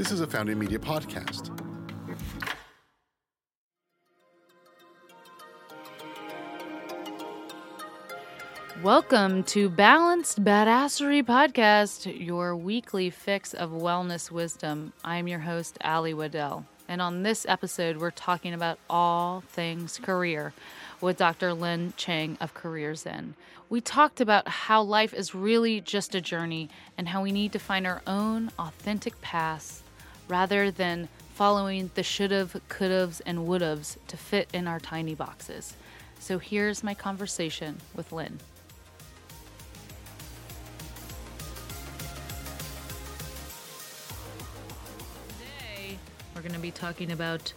This is a Founding Media podcast. Welcome to Balanced Badassery Podcast, your weekly fix of wellness wisdom. I'm your host, Alli Waddell. And on this episode, we're talking about all things career with Dr. Lynn Chang of Career Zen. We talked about how life is really just a journey and how we need to find our own authentic paths rather than following the should've, could'ves, and would'ves to fit in our tiny boxes. So here's my conversation with Lynn. Today, we're going to be talking about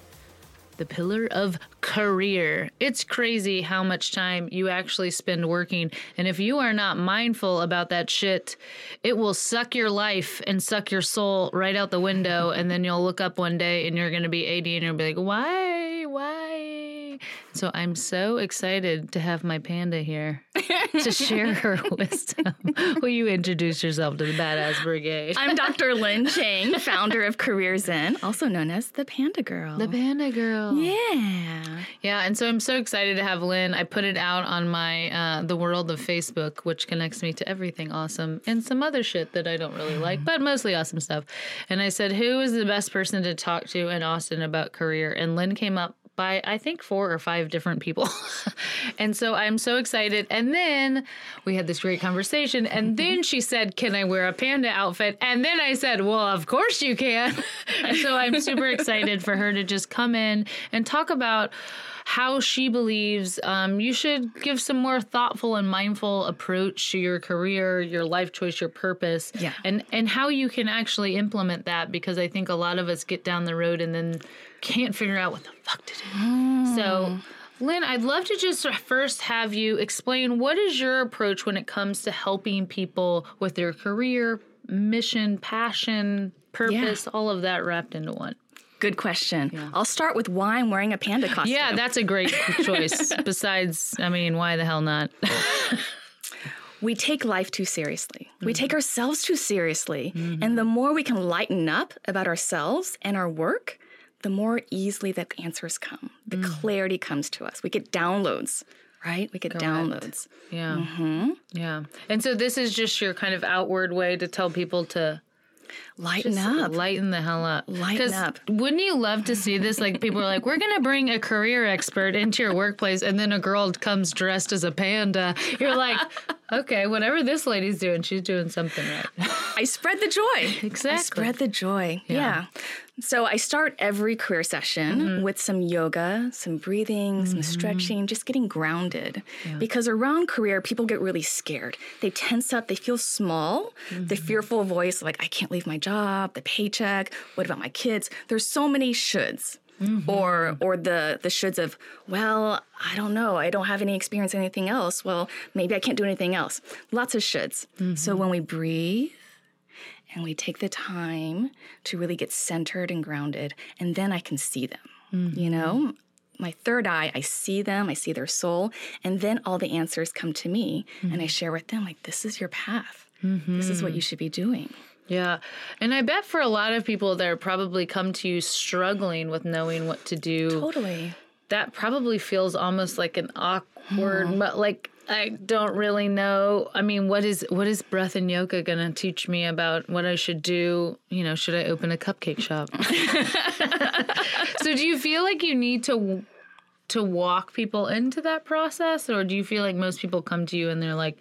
the pillar of career. It's crazy how much time you actually spend working. And if you are not mindful about that shit, it will suck your life and suck your soul right out the window. And then you'll look up one day and you're going to be 80 and you'll be like, why? So I'm so excited to have my panda here to share her wisdom. Will you introduce yourself to the Badass Brigade? I'm Dr. Lynn Chang, founder of Career Zen, also known as the Panda Girl. the Panda Girl. yeah. Yeah, and so I'm so excited to have Lynn. I put it out on my uh, the world of Facebook, which connects me to everything awesome and some other shit that I don't really like, but mostly awesome stuff. And I said, "Who is the best person to talk to in Austin about career?" And Lynn came up by I think four or five different people. and so I'm so excited. And then we had this great conversation. And then she said, Can I wear a panda outfit? And then I said, Well, of course you can. and so I'm super excited for her to just come in and talk about how she believes um, you should give some more thoughtful and mindful approach to your career, your life choice, your purpose, Yeah. and and how you can actually implement that. Because I think a lot of us get down the road and then can't figure out what the fuck to do. Hmm. So. Lynn, I'd love to just first have you explain what is your approach when it comes to helping people with their career, mission, passion, purpose, all of that wrapped into one. Good question. I'll start with why I'm wearing a panda costume. Yeah, that's a great choice. Besides, I mean, why the hell not? we take life too seriously. We mm. take ourselves too seriously. Mm-hmm. And the more we can lighten up about ourselves and our work, the more easily the answers come. The mm. clarity comes to us. We get downloads, right? We get downloads. Yeah. Mm-hmm. Yeah. And so this is just your kind of outward way to tell people to Lighten up. lighten the hell up. Lighten up. Wouldn't you love to see this? Like people are like, we're gonna bring a career expert into your workplace, and then a girl comes dressed as a panda. You're like, okay, whatever this lady's doing, she's doing something right. I spread the joy. Exactly. I spread the joy. Yeah. So I start every career session Mm-hmm. with some yoga, some breathing, some stretching, just getting grounded. Because around career, people get really scared. They tense up, they feel small, the Mm-hmm. fearful voice like, I can't leave my job, the paycheck, what about my kids? There's so many shoulds. Mm-hmm. Or, or the the shoulds of well I don't know I don't have any experience in anything else well maybe I can't do anything else lots of shoulds Mm-hmm. so when we breathe and we take the time to really get centered and grounded and then i can see them you mm-hmm. know? My third eye i see them i see their soul and then all the answers come to me and i mm-hmm. share with them like this is your path. This is what mm-hmm. you should be doing. Yeah. And I bet for a lot of people that probably come to you struggling with knowing what to do, totally. that probably feels almost like an awkward, but like I don't really know. I mean, what is what is breath and yoga going to teach me about what I should do? You know, should I open a cupcake shop? so, do you feel like you need to to walk people into that process, or do you feel like most people come to you and they're like?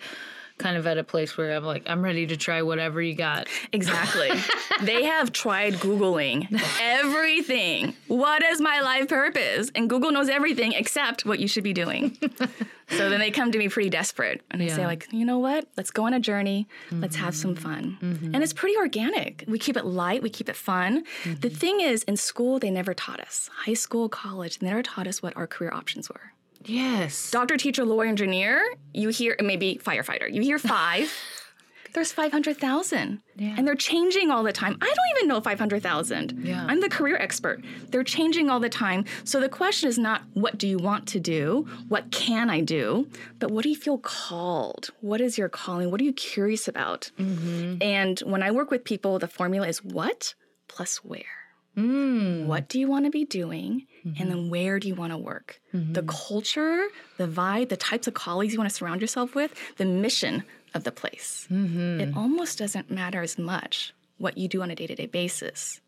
Kind of at a place where I'm like, I'm ready to try whatever you got. Exactly. they have tried Googling everything. What is my life purpose? And Google knows everything except what you should be doing. so then they come to me pretty desperate. And I say, like, you know what? Let's go on a journey. Let's have some mm-hmm. fun. Mm-hmm. And it's pretty organic. We keep it light, we keep it fun. The mm-hmm. thing is, in school, they never taught us. High school, college, they never taught us what our career options were. Yes. Doctor, teacher, lawyer, engineer, you hear maybe firefighter, you hear five. There's 500,000. Yeah. And they're changing all the time. I don't even know 500,000. Yeah. I'm the career expert. They're changing all the time. So the question is not what do you want to do? What can I do? But what do you feel called? What is your calling? What are you curious about? And when I work with people, the formula is what plus where. Mm. What do you want to be doing? And then mm-hmm. where do you want to work? The mm-hmm. culture, the vibe, the types of colleagues you want to surround yourself with, the mission of the place. It mm-hmm. almost doesn't matter as much what you do on a day to day basis.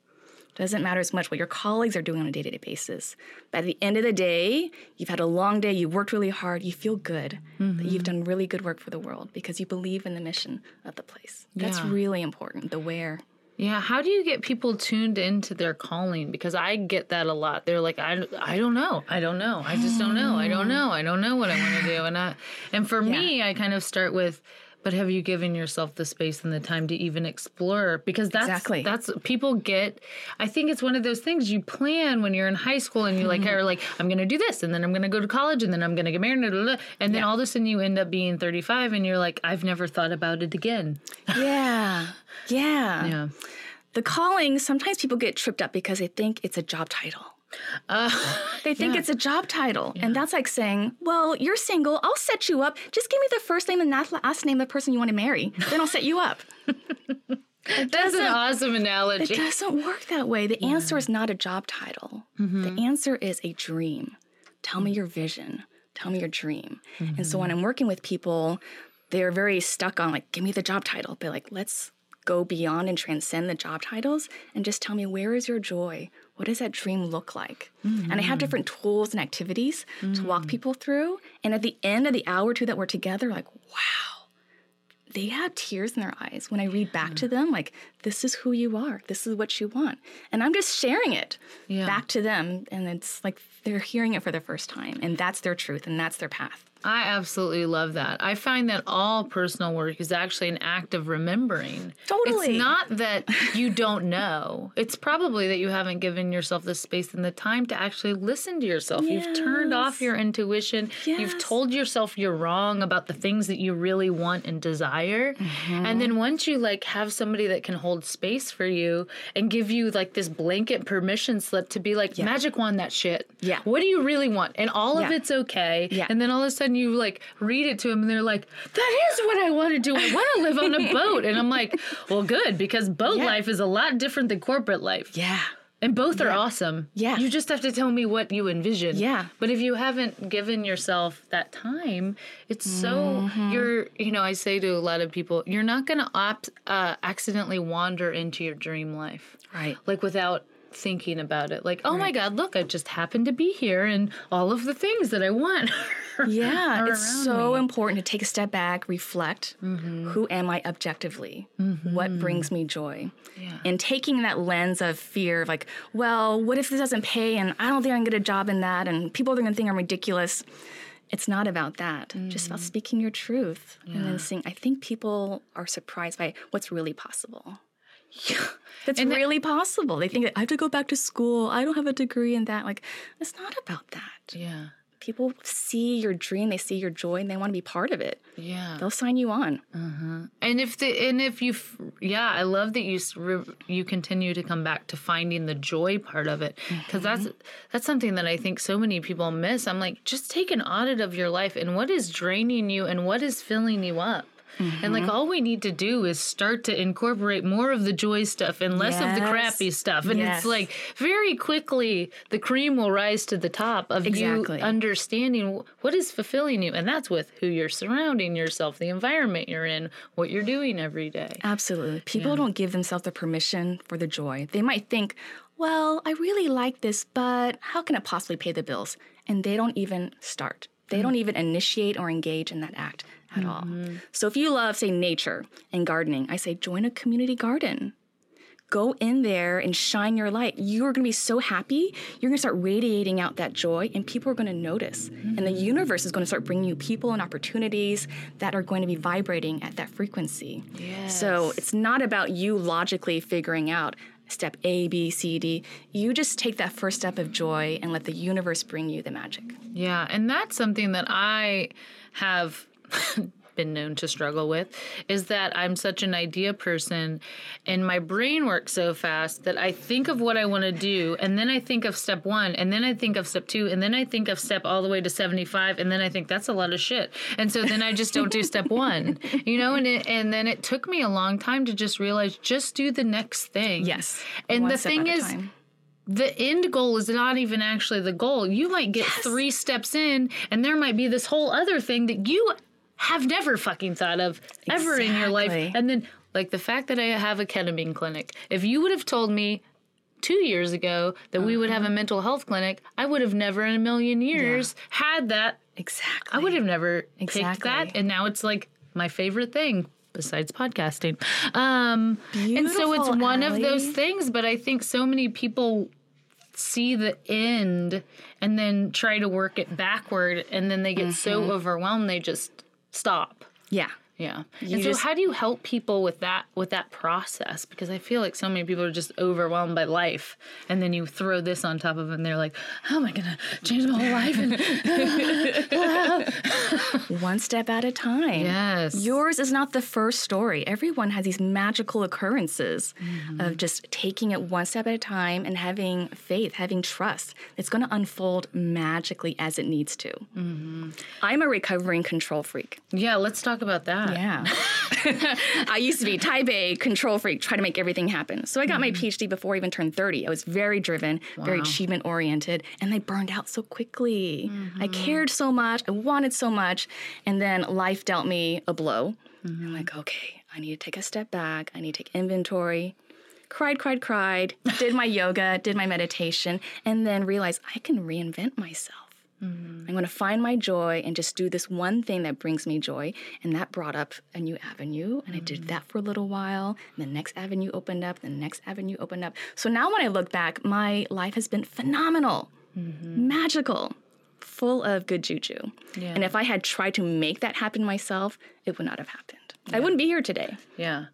Doesn't matter as much what your colleagues are doing on a day to day basis. But at the end of the day, you've had a long day, you've worked really hard, you feel good that you've done really good work for the world because you believe in the mission of the place. That's Yeah. really important, the where. Yeah, how do you get people tuned into their calling? Because I get that a lot. They're like, I, I don't know, I don't know, I just don't know, I don't know, I don't know what I want to do. And I, and for me, I kind of start with, but have you given yourself the space and the time to even explore? Because that's Exactly. that's people get. I think it's one of those things you plan when you're in high school and you like mm-hmm. are like, I'm gonna do this, and then I'm gonna go to college, and then I'm gonna get married, blah, blah, blah. and then all of a sudden you end up being 35, and you're like, I've never thought about it again. Yeah. Yeah. Yeah. The calling, sometimes people get tripped up because they think it's a job title. Uh, They think Yeah. it's a job title. And that's like saying, well, you're single. I'll set you up. Just give me the first name and last name of the person you want to marry. Then I'll set you up. That's an awesome analogy. It doesn't work that way. The answer is not a job title. The answer is a dream. Tell me your vision. Tell me your dream. And so when I'm working with people, they're very stuck on like, give me the job title. But like, let's go beyond and transcend the job titles and just tell me where is your joy? What does that dream look like? And I have mm. different tools and activities to walk mm. people through. And at the end of the hour or two that we're together, like, wow, they have tears in their eyes when I read back to them, like, this is who you are, this is what you want. And I'm just sharing it Yeah. back to them. And it's like they're hearing it for the first time. And that's their truth and that's their path. I absolutely love that. I find that all personal work is actually an act of remembering. Totally. It's not that you don't know. It's probably that you haven't given yourself the space and the time to actually listen to yourself. You've turned off your intuition. You've told yourself you're wrong about the things that you really want and desire. Mm-hmm. And then once you like have somebody that can hold space for you and give you like this blanket permission slip to be like magic wand that shit. Yeah. What do you really want? And all of it's okay. Yeah. And then all of a sudden you like read it to them and they're like, that is what I want to do. I want to live on a boat. And I'm like, well, good, because boat Yeah. life is a lot different than corporate life. Yeah. And both are awesome. Yeah. You just have to tell me what you envision. Yeah. But if you haven't given yourself that time, it's so, Mm-hmm. you're, you know, I say to a lot of people, you're not going to opt, uh, accidentally wander into your dream life. Right. Like without thinking about it. Like, oh my God, look, I just happened to be here and all of the things that I want. Yeah, it's so me. important to take a step back, reflect. Mm-hmm. Who am I objectively? What mm-hmm. brings me joy? Yeah. And taking that lens of fear, of like, well, what if this doesn't pay and I don't think I can get a job in that and people are going to think I'm ridiculous. It's not about that. Just about mm-hmm. speaking your truth and then saying, I think people are surprised by what's really possible. That's And that- really possible. They think that I have to go back to school. I don't have a degree in that. Like, it's not about that yeah. people see your dream, they see your joy, and they want to be part of it. Yeah. They'll sign you on. Mm-hmm. And if the and if you yeah, I love that you you continue to come back to finding the joy part of it because that's mm-hmm. that's something that I think so many people miss. I'm like, just take an audit of your life and what is draining you and what is filling you up. And like mm-hmm. all we need to do is start to incorporate more of the joy stuff and less of the crappy stuff. And Yes. it's like very quickly the cream will rise to the top of Exactly. you understanding what is fulfilling you. And that's with who you're surrounding yourself, the environment you're in, what you're doing every day. Absolutely. People don't give themselves the permission for the joy. They might think, well, I really like this, but how can it possibly pay the bills? And they don't even start. They mm. don't even initiate or engage in that act at all. Mm-hmm. So if you love, say, nature and gardening, I say join a community garden. Go in there and shine your light. You are going to be so happy. You're going to start radiating out that joy, and people are going to notice. And the mm-hmm. universe is going to start bringing you people and opportunities that are going to be vibrating at that frequency. So it's not about you logically figuring out step A, B, C, D. You just take that first step of joy and let the universe bring you the magic. Yeah, and that's something that I have been known to struggle with is that I'm such an idea person and my brain works so fast that I think of what I want to do and then I think of step 1 and then I think of step 2 and then I think of step all the way to 75 and then I think that's a lot of shit. And so then I just don't do step 1. You know, and it, and then it took me a long time to just realize just do the next thing. Yes. And One the thing is time. the end goal is not even actually the goal. You might get three steps in, and there might be this whole other thing that you have never fucking thought of ever in your life. And then, like the fact that I have a ketamine clinic, if you would have told me two years ago that we would Uh-huh. have a mental health clinic, I would have never in a million years had that. exactly. I would have never picked that. And now it's like my favorite thing. Besides podcasting. Um, and so it's Beautiful, one of those things, but I think so many people see the end and then try to work it backward and then they get so Mm-hmm. overwhelmed they just stop. Yeah. Yeah. You and so just- how do you help people with that with that process? Because I feel like so many people are just overwhelmed by life. And then you throw this on top of them and they're like, How am I gonna change my whole life? And One step at a time. Yes. Yours is not the first story. Everyone has these magical occurrences Mm-hmm. of just taking it one step at a time and having faith, having trust. It's going to unfold magically as it needs to. Mm-hmm. I'm a recovering control freak. yeah, let's talk about that. Yeah. I used to be type A control freak, try to make everything happen. So I got my mm. PhD before I even turned 30. I was very driven, very achievement oriented, and I burned out so quickly. I mm-hmm. cared so much, I wanted so much, and then life dealt me a blow. I'm mm-hmm. like, okay, I need to take a step back, I need to take inventory. Cried, cried, cried, did my yoga, did my meditation, and then realized I can reinvent myself. Mm-hmm. I'm going to find my joy and just do this one thing that brings me joy. And that brought up a new avenue. And I did mm-hmm. that for a little while. And the next avenue opened up. The next avenue opened up. So now when I look back, my life has been phenomenal, mm-hmm. magical, full of good juju. Yeah. And if I had tried to make that happen myself, it would not have happened. I wouldn't be here today. Yeah.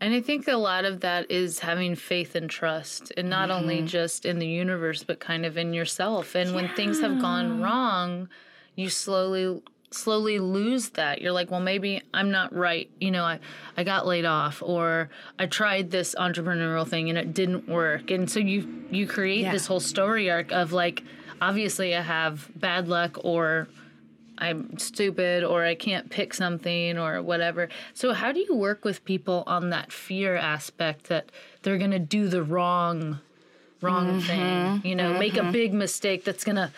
And I think a lot of that is having faith and trust, and not only Mm-hmm. just in the universe, but kind of in yourself. And when things have gone wrong, you slowly slowly lose that. You're like, well, maybe I'm not right. You know, I, I got laid off or I tried this entrepreneurial thing and it didn't work. And so you you create Yeah. this whole story arc of like, obviously I have bad luck or I'm stupid or I can't pick something or whatever. So how do you work with people on that fear aspect that they're going to do the wrong wrong mm-hmm. thing, you know, make a mm-hmm. big mistake that's going to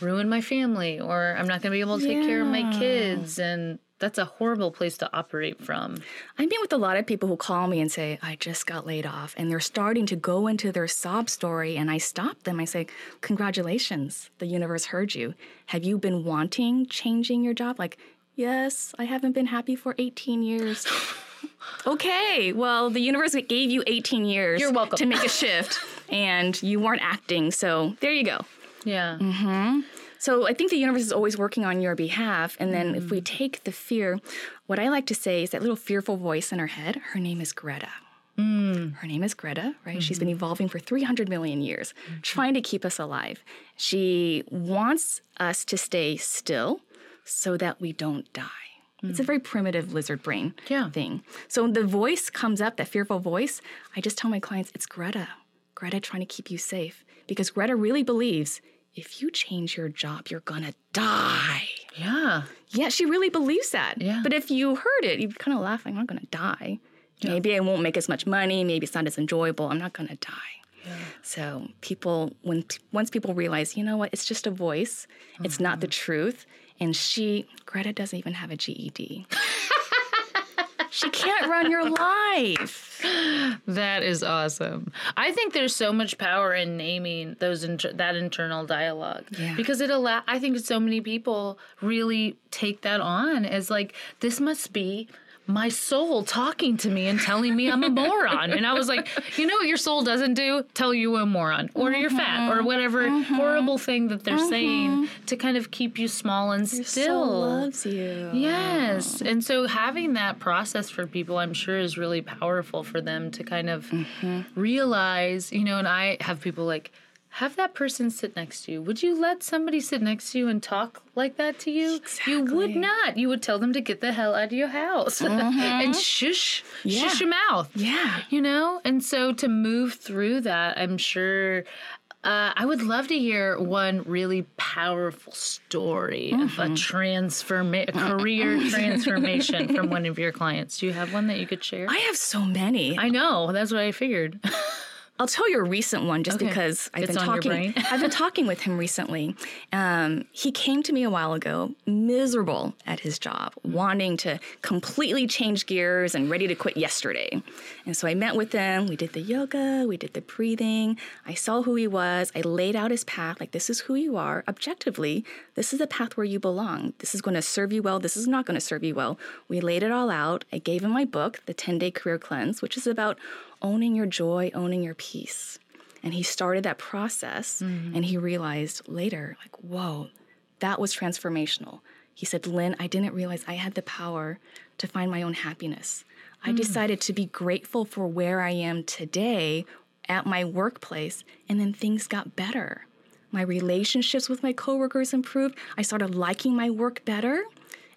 ruin my family or I'm not going to be able to take care of my kids and that's a horrible place to operate from. I meet with a lot of people who call me and say, I just got laid off. And they're starting to go into their sob story. And I stop them. I say, Congratulations, the universe heard you. Have you been wanting changing your job? Like, yes, I haven't been happy for 18 years. okay, well, the universe gave you 18 years You're welcome. to make a shift, and you weren't acting. So there you go. Yeah. Mm-hmm. So I think the universe is always working on your behalf. And then if we mm. take the fear, what I like to say is that little fearful voice in our head, her name is Greta. Mm. Her name is Greta, right? She's been mm-hmm. evolving for 300 million years, mm-hmm. trying to keep us alive. She wants us to stay still so that we don't die. It's a mm. very primitive lizard brain Yeah. thing. So when the voice comes up, that fearful voice, I just tell my clients it's Greta. Greta trying to keep you safe because Greta really believes if you change your job, you're gonna die. Yeah. Yeah, she really believes that. Yeah. But if you heard it, you'd kind of laugh, I'm not gonna die. Maybe I won't make as much money. Maybe it's not as enjoyable. I'm not gonna die. Yeah. So people, when once people realize, you know what, it's just a voice. It's not the mm-hmm. truth. And she, Greta, doesn't even have a GED. she can't run your life. That is awesome. I think there's so much power in naming those inter- that internal dialogue Yeah. because it allow. I think so many people really take that on as like this must be my soul talking to me and telling me I'm a moron. And I was like, you know what your soul doesn't do? Tell you a moron or you're fat or mm-hmm. whatever mm-hmm. horrible thing that they're mm-hmm. saying to kind of keep you small and still. Soul loves you. Yes. And so having that process for people, I'm sure, is really powerful for them to kind of realize, you know, and I have people like, have that person sit next to you. Would you let somebody sit next to you and talk like that to you? You would not. You would tell them to get the hell out of your house and shush, Yeah. shush your mouth. Yeah. You know? And so to move through that, I'm sure. Uh, I would love to hear one really powerful story of a transforma- a career transformation from one of your clients. Do you have one that you could share? I have so many. I know. That's what I figured. I'll tell you a recent one just Okay. because I've It's been on your talking. brain. I've been talking with him recently. Um, he came to me a while ago, miserable at his job, wanting to completely change gears and ready to quit yesterday. And so I met with him. We did the yoga, we did the breathing. I saw who he was. I laid out his path. Like this is who you are. Objectively, this is the path where you belong. This is going to serve you well. This is not going to serve you well. We laid it all out. I gave him my book, The 10 Day Career Cleanse, which is about owning your joy, owning your peace. And he started that process mm-hmm. and he realized later, like, whoa, that was transformational. He said, Lynn, I didn't realize I had the power to find my own happiness. I mm. decided to be grateful for where I am today at my workplace, and then things got better. My relationships with my coworkers improved. I started liking my work better.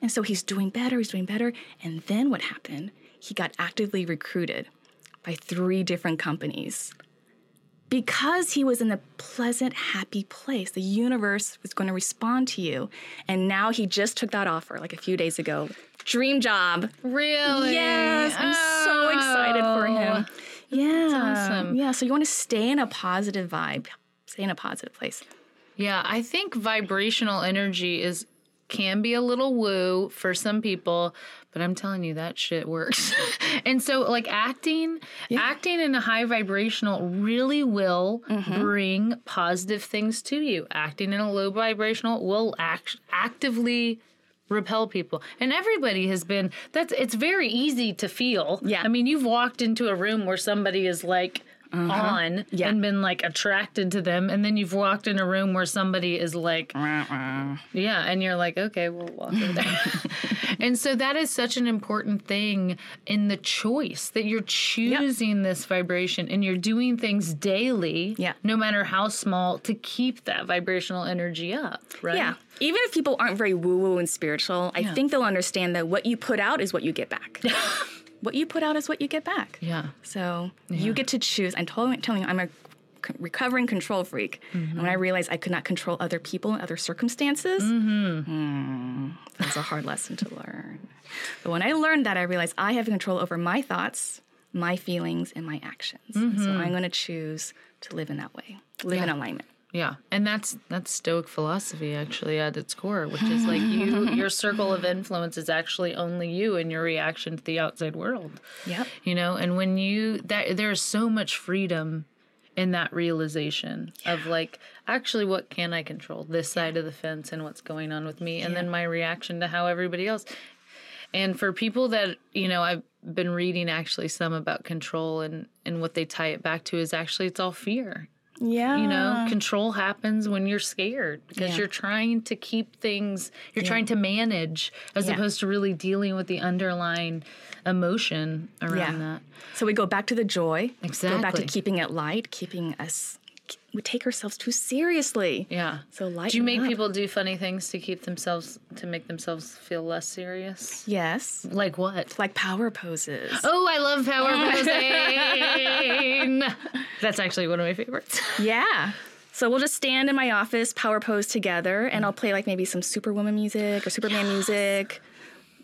And so he's doing better, he's doing better. And then what happened? He got actively recruited by three different companies. Because he was in a pleasant, happy place, the universe was going to respond to you. And now he just took that offer like a few days ago. Dream job. Really? Yes, I'm so excited for oh. him. Yeah. awesome. Yeah, so you want to stay in a positive vibe, stay in a positive place. Yeah, I think vibrational energy is can be a little woo for some people, but I'm telling you that shit works. and so like acting, acting in a high vibrational really will mm-hmm. bring positive things to you. Acting in a low vibrational will act actively repel people. And everybody has been that's it's very easy to feel. Yeah. I mean, you've walked into a room where somebody is like Uh-huh. on Yeah. and been like attracted to them and then you've walked in a room where somebody is like yeah and you're like okay we'll walk over there and so that is such an important thing in the choice that you're choosing this vibration and you're doing things daily Yeah. no matter how small to keep that vibrational energy up right Yeah. Even if people aren't very woo woo and spiritual, I think they'll understand that what you put out is what you get back. what you put out is what you get back. yeah So you get to choose. I'm telling, telling you, I'm a recovering control freak. And when I mm-hmm. realized I could not control other people and other circumstances, hmm, that was a hard lesson to learn. But when I learned that, I realized I have control over my thoughts, my feelings, and my actions. So mm-hmm. I'm going to choose to live in that way, live in alignment. Yeah, and that's that's Stoic philosophy actually at its core, which is like you, your circle of influence is actually only you and your reaction to the outside world. Yeah, You know, and when you that there's so much freedom in that realization of like actually what can I control? This side of the fence and what's going on with me, and then my reaction to how everybody else. And for people that you know, I've been reading actually some about control and and what they tie it back to is actually it's all fear Yeah. you know control happens when you're scared because Yeah. you're trying to keep things you're trying to manage as Yeah. opposed to really dealing with the underlying emotion around Yeah. that So we go back to the joy. Exactly. Go back to keeping it light, keeping us. We take ourselves too seriously. yeah So light. do you make people do funny things to keep themselves to make themselves feel less serious Yes. like what Like power poses. oh i love power posing that's actually one of my favorites Yeah. So we'll just stand in my office, power pose together, and I'll play like maybe some Superwoman music or Superman music.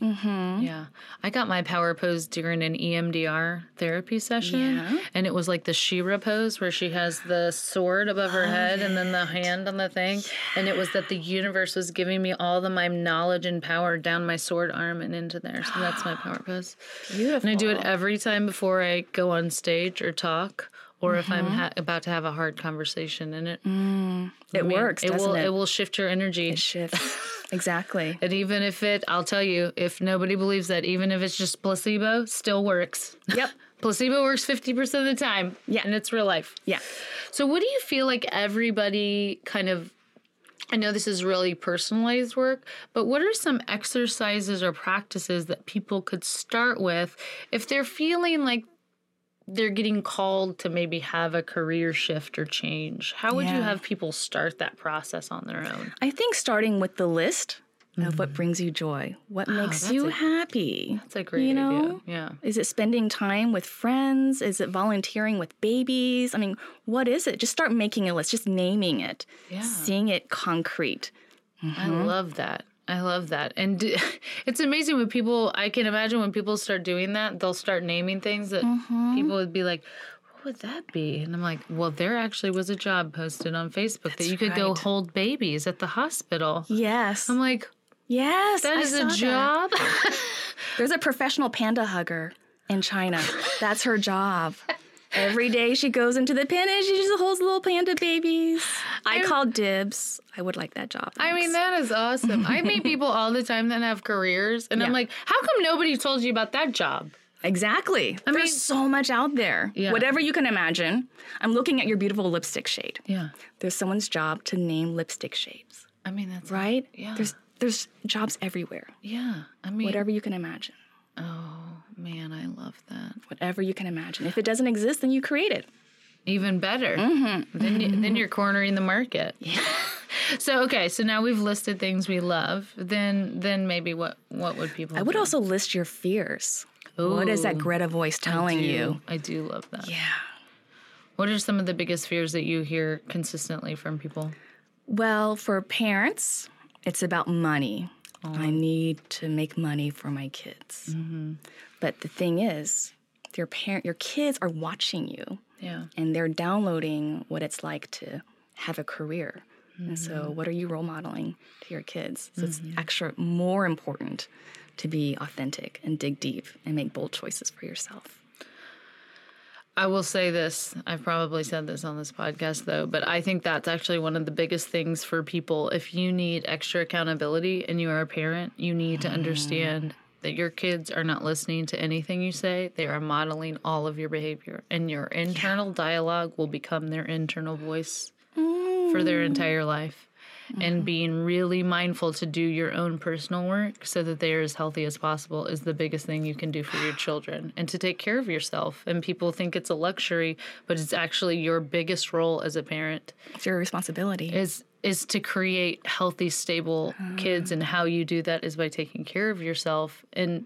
Mm-hmm. Yeah. I got my power pose during an EMDR therapy session. Yeah. And it was like the She-Ra pose where she has the sword above her oh, head and then the hand on the thing. And it was that the universe was giving me all the my knowledge and power down my sword arm and into there. So that's my power pose. Beautiful. And I do it every time before I go on stage or talk. Or if I'm mm-hmm. ha- about to have a hard conversation, and it mm. It I mean, works, It will it? it will shift your energy. shifts. exactly. And even if it, I'll tell you, if nobody believes that, even if it's just placebo, still works. Yep. placebo works 50% of the time. Yeah. And it's real life. Yeah. So, what do you feel like everybody kind of, I know this is really personalized work, but what are some exercises or practices that people could start with if they're feeling like they're getting called to maybe have a career shift or change, how would you have people start that process on their own? I think starting with the list of what brings you joy, what makes Mm-hmm. Oh, that's you a- happy. That's a great You know? idea. Yeah. Is it spending time with friends? Is it volunteering with babies? I mean, what is it? Just start making a list, just naming it, Yeah. seeing it concrete. I love that. I love that. And d- it's amazing when people, I can imagine when people start doing that, they'll start naming things that mm-hmm. people would be like, what would that be? And I'm like, well, there actually was a job posted on Facebook that you could go hold babies at the hospital. Yes. I'm like, yes. that I is a job? There's a professional panda hugger in China. That's her job. Every day she goes into the pen and she just holds little panda babies. I call dibs. I would like that job. I mean, that is awesome. I meet people all the time that have careers, and I'm like, how come nobody told you about that job? exactly. There's mean- so much out there. Yeah. Whatever you can imagine. I'm looking at your beautiful lipstick shade. Yeah. There's someone's job to name lipstick shades, I mean, that's right? Yeah. There's there's jobs everywhere. Yeah. I mean, Whatever you can imagine. Oh, man, I love that. Whatever you can imagine. If it doesn't exist, then you create it. Even better. Mm-hmm. Then, you, then mm-hmm. you're cornering the market. Yeah. so okay, so now we've listed things we love. Then then maybe what what would people? I would do? also list your fears. What is that Greta voice telling I do. you? I do love that. Yeah. What are some of the biggest fears that you hear consistently from people? Well, for parents, it's about money. I um, need to make money for my kids. Mm-hmm. But the thing is, your parent, your kids are watching you, Yeah. and they're downloading what it's like to have a career. And so, mm-hmm. what are you role modeling to your kids? So it's mm-hmm. extra more important to be authentic and dig deep and make bold choices for yourself. I will say this. I've probably said this on this podcast though, but I think that's actually one of the biggest things for people. If you need extra accountability and you are a parent, you need to understand that your kids are not listening to anything you say. They are modeling all of your behavior, and your internal dialogue will become their internal voice for their mm. entire life. And mm-hmm. being really mindful to do your own personal work so that they are as healthy as possible is the biggest thing you can do for your children. And to take care of yourself. And people think it's a luxury, but it's actually your biggest role as a parent It's your responsibility. is is to create healthy, stable ah. kids. And how you do that is by taking care of yourself and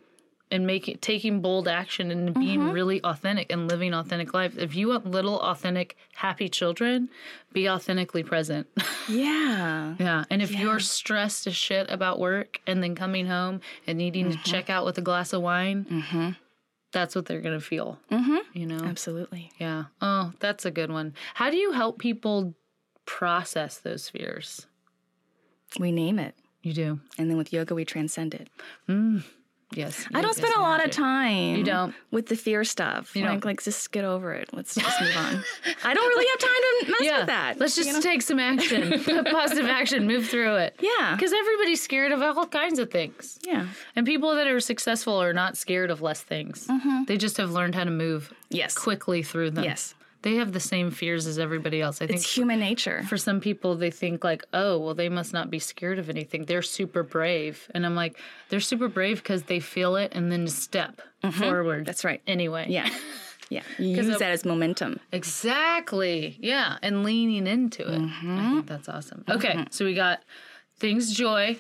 and making taking bold action and being mm-hmm. really authentic and living authentic life. If you want little authentic, happy children, be authentically present. yeah. Yeah. And if you're stressed as shit about work and then coming home and needing to mm-hmm. check out with a glass of wine, mm-hmm. that's what they're going to feel. Mm-hmm. You know? Absolutely. Yeah. Oh, that's a good one. How do you help people process those fears? We name it. You do. And then with yoga, we transcend it. Mm. Yes. I don't spend a lot of time. You don't? with the fear stuff. You like, don't? like just get over it. Let's just move on. I don't really have time to mess Yeah. with that. Let's just you know? take some action, positive action, move through it. Yeah. Because everybody's scared of all kinds of things. yeah. And people that are successful are not scared of less things. Mm-hmm. They just have learned how to move Yes. quickly through them. Yes. They have the same fears as everybody else. I think It's human nature. for some people they think like, "Oh, well they must not be scared of anything. They're super brave." And I'm like, "They're super brave because they feel it and then step forward." Mm-hmm. That's right. Anyway. Yeah. Yeah. You use of- that as momentum. Exactly. Yeah, and leaning into it. I think that's awesome. Okay, so we got things joy,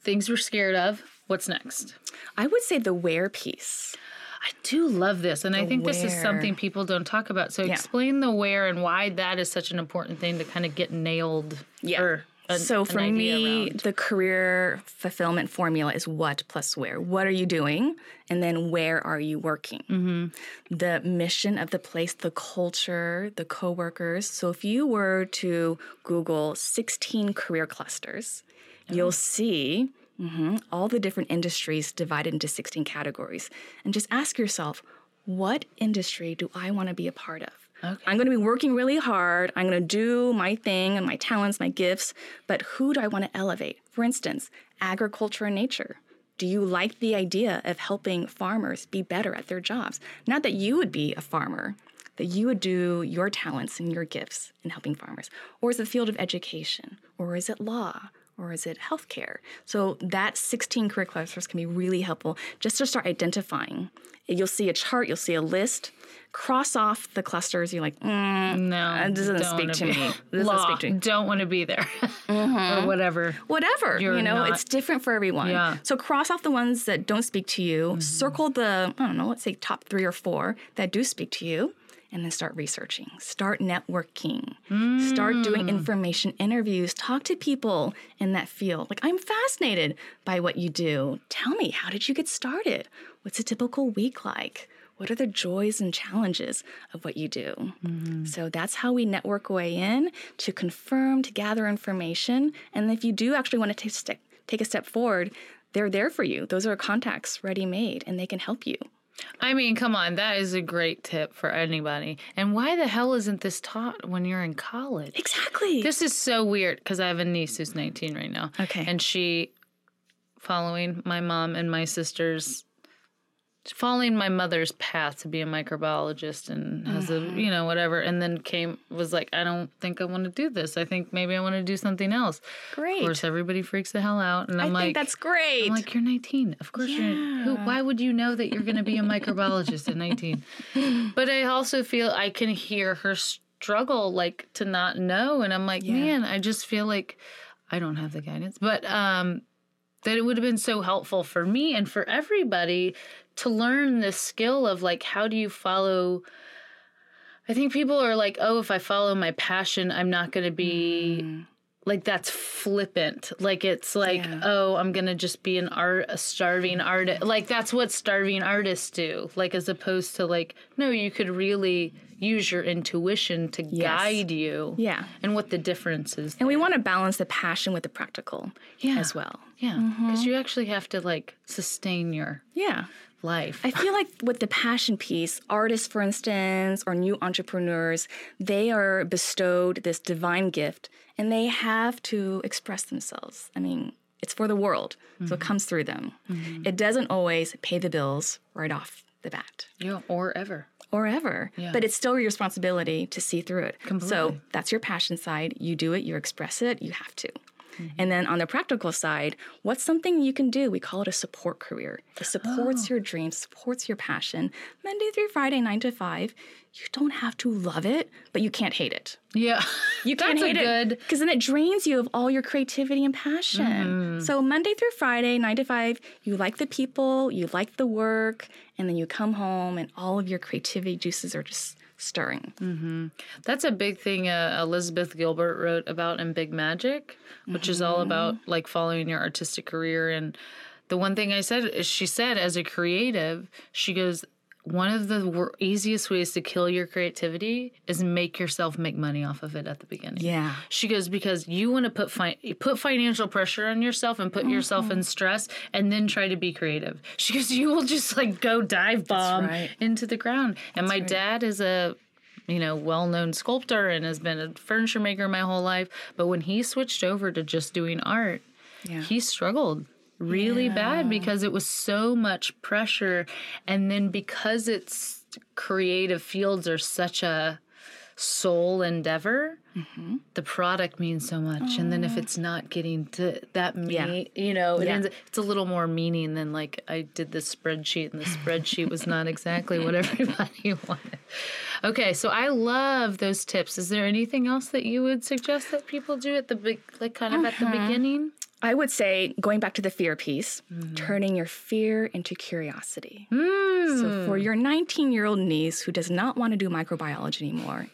things we're scared of. What's next? I would say the where piece. I do love this, and I think this is something people don't talk about. So explain the where and why that is such an important thing to kind of get nailed. Yeah. an- so for me, around. the career fulfillment formula is what plus where. What are you doing? And then where are you working? Mm-hmm. The mission of the place, the culture, the coworkers. So if you were to Google 16 career clusters, you'll see mhm, all the different industries divided into 16 categories. And just ask yourself, what industry do I want to be a part of? Okay. I'm going to be working really hard. I'm going to do my thing and my talents, my gifts, but who do I want to elevate? For instance, agriculture and nature. Do you like the idea of helping farmers be better at their jobs? Not that you would be a farmer, that you would do your talents and your gifts in helping farmers. Or is it the field of education? Or is it law? Or is it healthcare? So that 16 career clusters can be really helpful just to start identifying. You'll see a chart, you'll see a list. cross off the clusters. You're like, mm, No, it doesn't don't speak wanna me. This doesn't speak to me. Mm-hmm. Don't want to be there, or whatever. whatever you know not- it's different for everyone Yeah. so cross off the ones that don't speak to you circle the i don't know let's say top three or four that do speak to you and then start researching start networking start doing hmm. information interviews talk to people in that field like i'm fascinated by what you do tell me how did you get started what's a typical week like what are the joys and challenges of what you do? Mm-hmm. So that's how we network way in to confirm, to gather information. And if you do actually want to take, step, take a step forward, they're there for you. Those are contacts ready made and they can help you. I mean, come on, that is a great tip for anybody. And why the hell isn't this taught when you're in college? Exactly. This is so weird because I have a niece who's 19 right now. Okay. And she, following my mom and my sister's, following my mother's path to be a microbiologist and has a, you know, whatever. And then came, was like, I don't think I want to do this. I think maybe I want to do something else. great. Of course, everybody freaks the hell out. And I I'm like, think that's great. I'm like, you're 19. Of course you're. Who? Why would you know that you're going to be a microbiologist at 19? But I also feel I can hear her struggle, like to not know, and I'm like, man, I just feel like I don't have the guidance. But um, that it would have been so helpful for me and for everybody to learn this skill of like how do you follow. I think people are like, oh, if I follow my passion, I'm not going to be mm. like that's flippant like it's like Yeah. oh i'm gonna just be an art a starving artist like that's what starving artists do like as opposed to like no you could really use your intuition to guide you yeah. and what the difference is And we want to balance the passion with the practical Yeah. as well. yeah because mm-hmm. you actually have to like sustain your Yeah. Life I feel like with the passion piece, artists, for instance, or new entrepreneurs, they are bestowed this divine gift and they have to express themselves. I mean, it's for the world, so it mm-hmm. comes through them. Mm-hmm. It doesn't always pay the bills right off the bat yeah or ever or ever, but it's still your responsibility to see through it. So that's your passion side. You do it, you express it, you have to. And then on the practical side, what's something you can do? We call it a support career. It supports oh. your dreams, supports your passion. Monday through Friday, nine to five. You don't have to love it, but you can't hate it. yeah You can't hate good- it because then it drains you of all your creativity and passion. Mm-hmm. So Monday through Friday, nine to five, you like the people, you like the work, and then you come home and all of your creativity juices are just stirring. That's a big thing uh, Elizabeth Gilbert wrote about in Big Magic, which is all about like following your artistic career. And the one thing I said is she said, as a creative, she goes, one of the wor- easiest ways to kill your creativity is make yourself make money off of it at the beginning. Yeah. She goes because you want to put fi- put financial pressure on yourself and put yourself in mm-hmm. stress, and then try to be creative. She goes, you will just like go dive bomb right. into the ground. And my dad is a you know well-known sculptor and has been a furniture maker my whole life. But when he switched over to just doing art, Yeah. he struggled really bad because it was so much pressure. And then because it's creative fields are such a soul endeavor mm-hmm. the product means so much. And then if it's not getting to that me you know it Yeah. ends, it's a little more meaning than like i did this spreadsheet and the spreadsheet was not exactly what everybody wanted. Okay so i love those tips. Is there anything else that you would suggest that people do at the big like kind of at the uh-huh. beginning I would say, going back to the fear piece, mm-hmm. turning your fear into curiosity. So, mm. for your 19 year old niece who does not want to do microbiology anymore,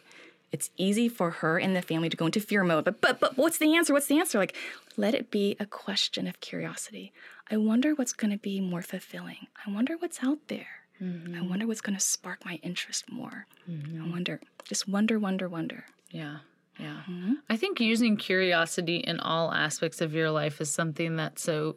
it's easy for her and the family to go into fear mode. But, but, but what's the answer? What's the answer? Like, let it be a question of curiosity. I wonder what's going to be more fulfilling. I wonder what's out there. I mm-hmm. wonder what's going to spark my interest more. I mm-hmm. wonder. Just wonder, wonder, wonder. Yeah. Yeah. Mm-hmm. I think using curiosity in all aspects of your life is something that so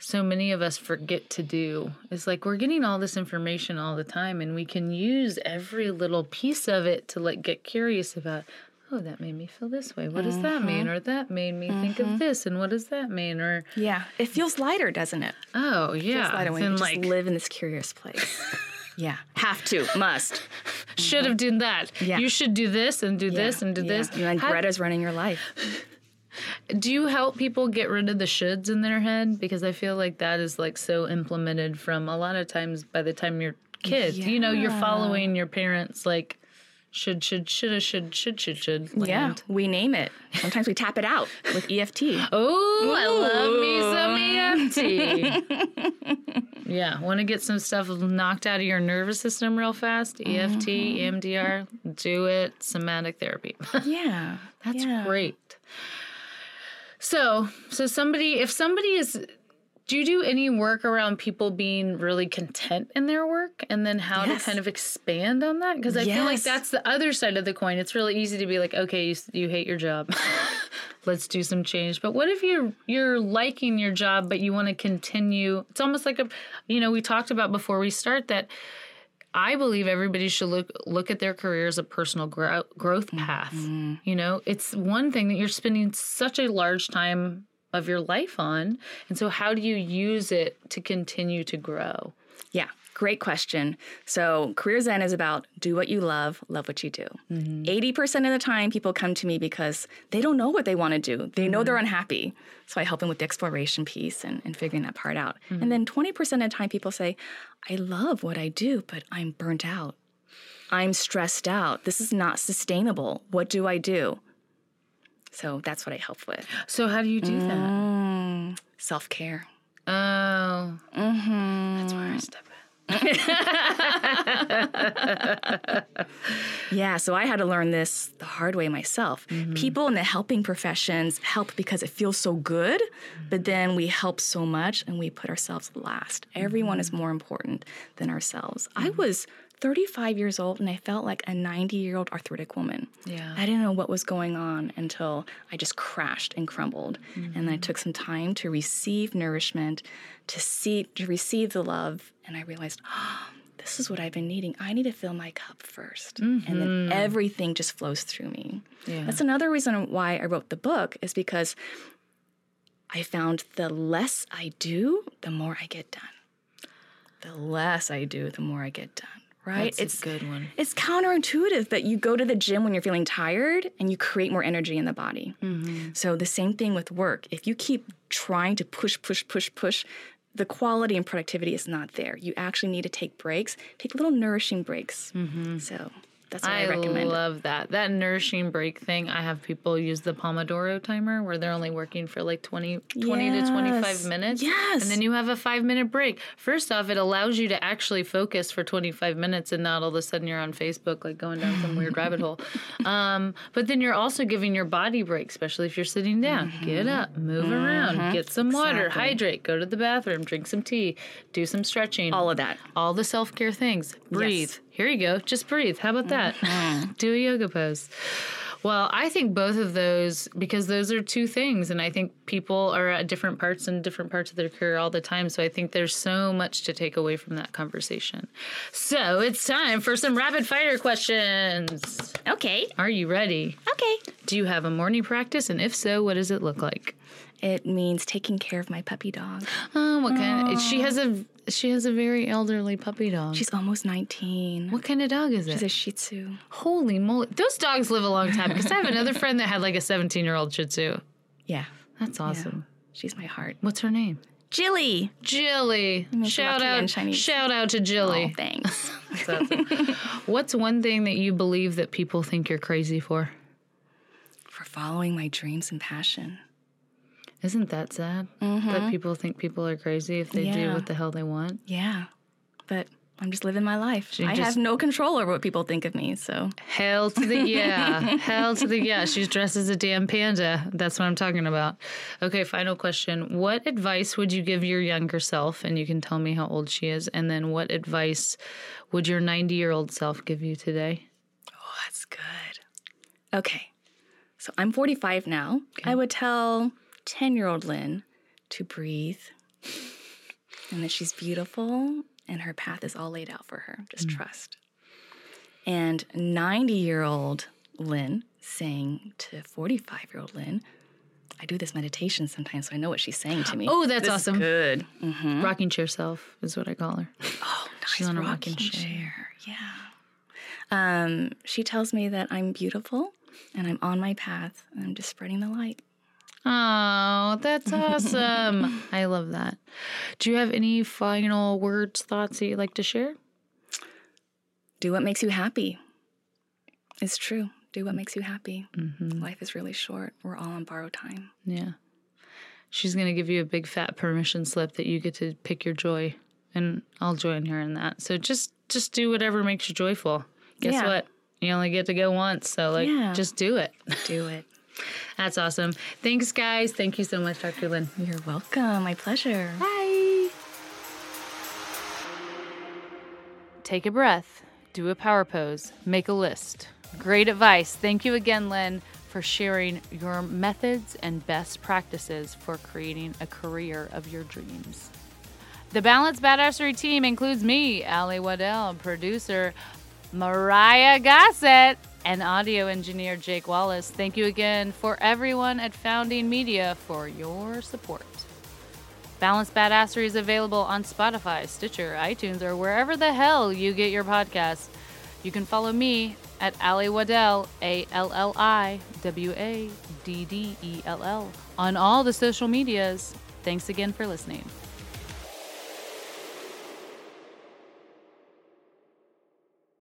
so many of us forget to do. It's like we're getting all this information all the time and we can use every little piece of it to like get curious about oh that made me feel this way. What does that mm-hmm. mean? Or that made me think of mm-hmm. this and what does that mean? Or Yeah, it feels lighter, doesn't it? oh yeah. Feels lighter when you like just live in this curious place. yeah, have to, must. should have done that. Yeah. You should do this and do this and do Yeah. this. And How- Greta's running your life. Do you help people get rid of the shoulds in their head? Because I feel like that is like so implemented from a lot of times by the time you're kid. You know, you're following your parents like should should shoulda should should should should. Yeah, we name it. Sometimes we tap it out with EFT. Oh, I love me some EFT. yeah, want to get some stuff knocked out of your nervous system real fast? EFT, mm-hmm. EMDR, do it. Somatic therapy. Yeah, That's yeah. great. So, so somebody, if somebody is, do you do any work around people being really content in their work, and then how Yes. to kind of expand on that? Because I feel like that's the other side of the coin. It's really easy to be like, okay, you, you hate your job. Let's do some change. But what if you're you're liking your job, but you want to continue? It's almost like a, you know, we talked about before we start that I believe everybody should look look at their career as a personal grow, growth path. Mm-hmm. You know, it's one thing that you're spending such a large time of your life on, and so how do you use it to continue to grow? Yeah, great question. So, Career Zen is about do what you love, love what you do. Mm-hmm. 80% of the time, people come to me because they don't know what they want to do. They know they're mm-hmm. unhappy. So, I help them with the exploration piece and, and figuring that part out. And mm-hmm. then 20% of the time, people say, I love what I do, but I'm burnt out. I'm stressed out. This is not sustainable. What do I do? So, that's what I help with So how do you do that? Mm. self care. Oh, mm-hmm. that's where I step in. Yeah, so I had to learn this the hard way myself. Mm-hmm. People in the helping professions help because it feels so good, but then we help so much and we put ourselves last. Everyone is mm-hmm. more important than ourselves. I was 35 years old and I felt like a 90 year old arthritic woman. Yeah. I didn't know what was going on until I just crashed and crumbled. And then I took some time to receive nourishment, to see to receive the love, and I realized, "Ah, this is what I've been needing. I need to fill my cup 1st And then everything just flows through me. Yeah. That's another reason why I wrote the book is because I found the less I do, the more I get done. The less I do, the more I get done. Right? That's a good one. It's counterintuitive, that you go to the gym when you're feeling tired and you create more energy in the body. Mm-hmm. So, the same thing with work. If you keep trying to push, push, push, push, the quality and productivity is not there. You actually need to take breaks, take little nourishing breaks. Mm-hmm. So, that's what I, I recommend. love that. That nourishing break thing. I have people use the Pomodoro timer where they're only working for like 20, 20 to 25 minutes. Yes. And then you have a five minute break. First off, it allows you to actually focus for 25 minutes and not all of a sudden you're on Facebook, like going down some weird rabbit hole. Um, but then you're also giving your body break, especially if you're sitting down. Get up, move around, get some water, Exactly. hydrate, go to the bathroom, drink some tea, do some stretching All of that. all the self care things. Breathe. Here you go. Just breathe. How about that? Mm-hmm. Do a yoga pose. Well, I think both of those because those are two things, and I think people are at different parts and different parts of their career all the time. So I think there's so much to take away from that conversation. So it's time for some rapid fire questions. Okay. Are you ready? Okay. Do you have a morning practice, and if so, what does it look like? It means taking care of my puppy dog. Oh, what kind? she has a she has a very elderly puppy dog. She's almost 19. what kind of dog is it? She's a Shih Tzu. Holy moly. Those dogs live a long time because I have another friend that had like a 17 year old Shih Tzu. Yeah. That's awesome. She's my heart. What's her name? Jilly. Jilly. Shout out, shout out to Oh, Jilly. thanks. That's awesome. What's one thing that you believe that people think you're crazy for? For following my dreams and passion. Isn't that sad? That people think people are crazy if they do Mm-hmm. What the hell they want? Yeah. But I'm just living my life. I just- have no control over what people think of me. So Hell to the yeah. Hell to the yeah. She's dressed as a damn panda. That's what I'm talking about. Okay, final question. What advice would you give your younger self? And you can tell me how old she is. And then what advice would your 90 year old self give you today? Oh, that's good. Okay. So I'm 45 now. I would tell 10 year old Lynn to breathe and that she's beautiful and her path is all laid out for her. Just trust. And 90 year old Lynn saying to 45 year old Lynn, I do this meditation sometimes, so I know what she's saying to me. Oh, that's This awesome. Good. Rocking chair self is what I call her. Oh, nice. She's on a rocking rocking chair. Yeah. Um, she tells me that I'm beautiful and I'm on my path and I'm just spreading the light. Oh, that's awesome. I love that. Do you have any final words, thoughts that you'd like to share? do what makes you happy. It's true. Do what makes you happy. Mm-hmm. Life is really short. We're all on borrowed time. Yeah. She's going to give you a big fat permission slip that you get to pick your joy and I'll join her in that. So just just do whatever makes you joyful. Guess Yeah. what? You only get to go once, so like Yeah. just do it. Do it. That's awesome. Thanks guys. Thank you so much Dr. Lynn. You're welcome. My pleasure. Bye. Take a breath, do a power pose, make a list. Great advice. Thank you again, Lynn, for sharing your methods and best practices for creating a career of your dreams. The Balance Badassery team includes me, Alli Waddell, producer Myrriah Gossett, and audio engineer Jake Wallace. Thank you again for everyone at Founding Media for your support. Balanced Badassery is available on Spotify, Stitcher, iTunes, or wherever the hell you get your podcasts. You can follow me at Alli Waddell, A L L I W A D D E L L, on all the social medias. Thanks again for listening.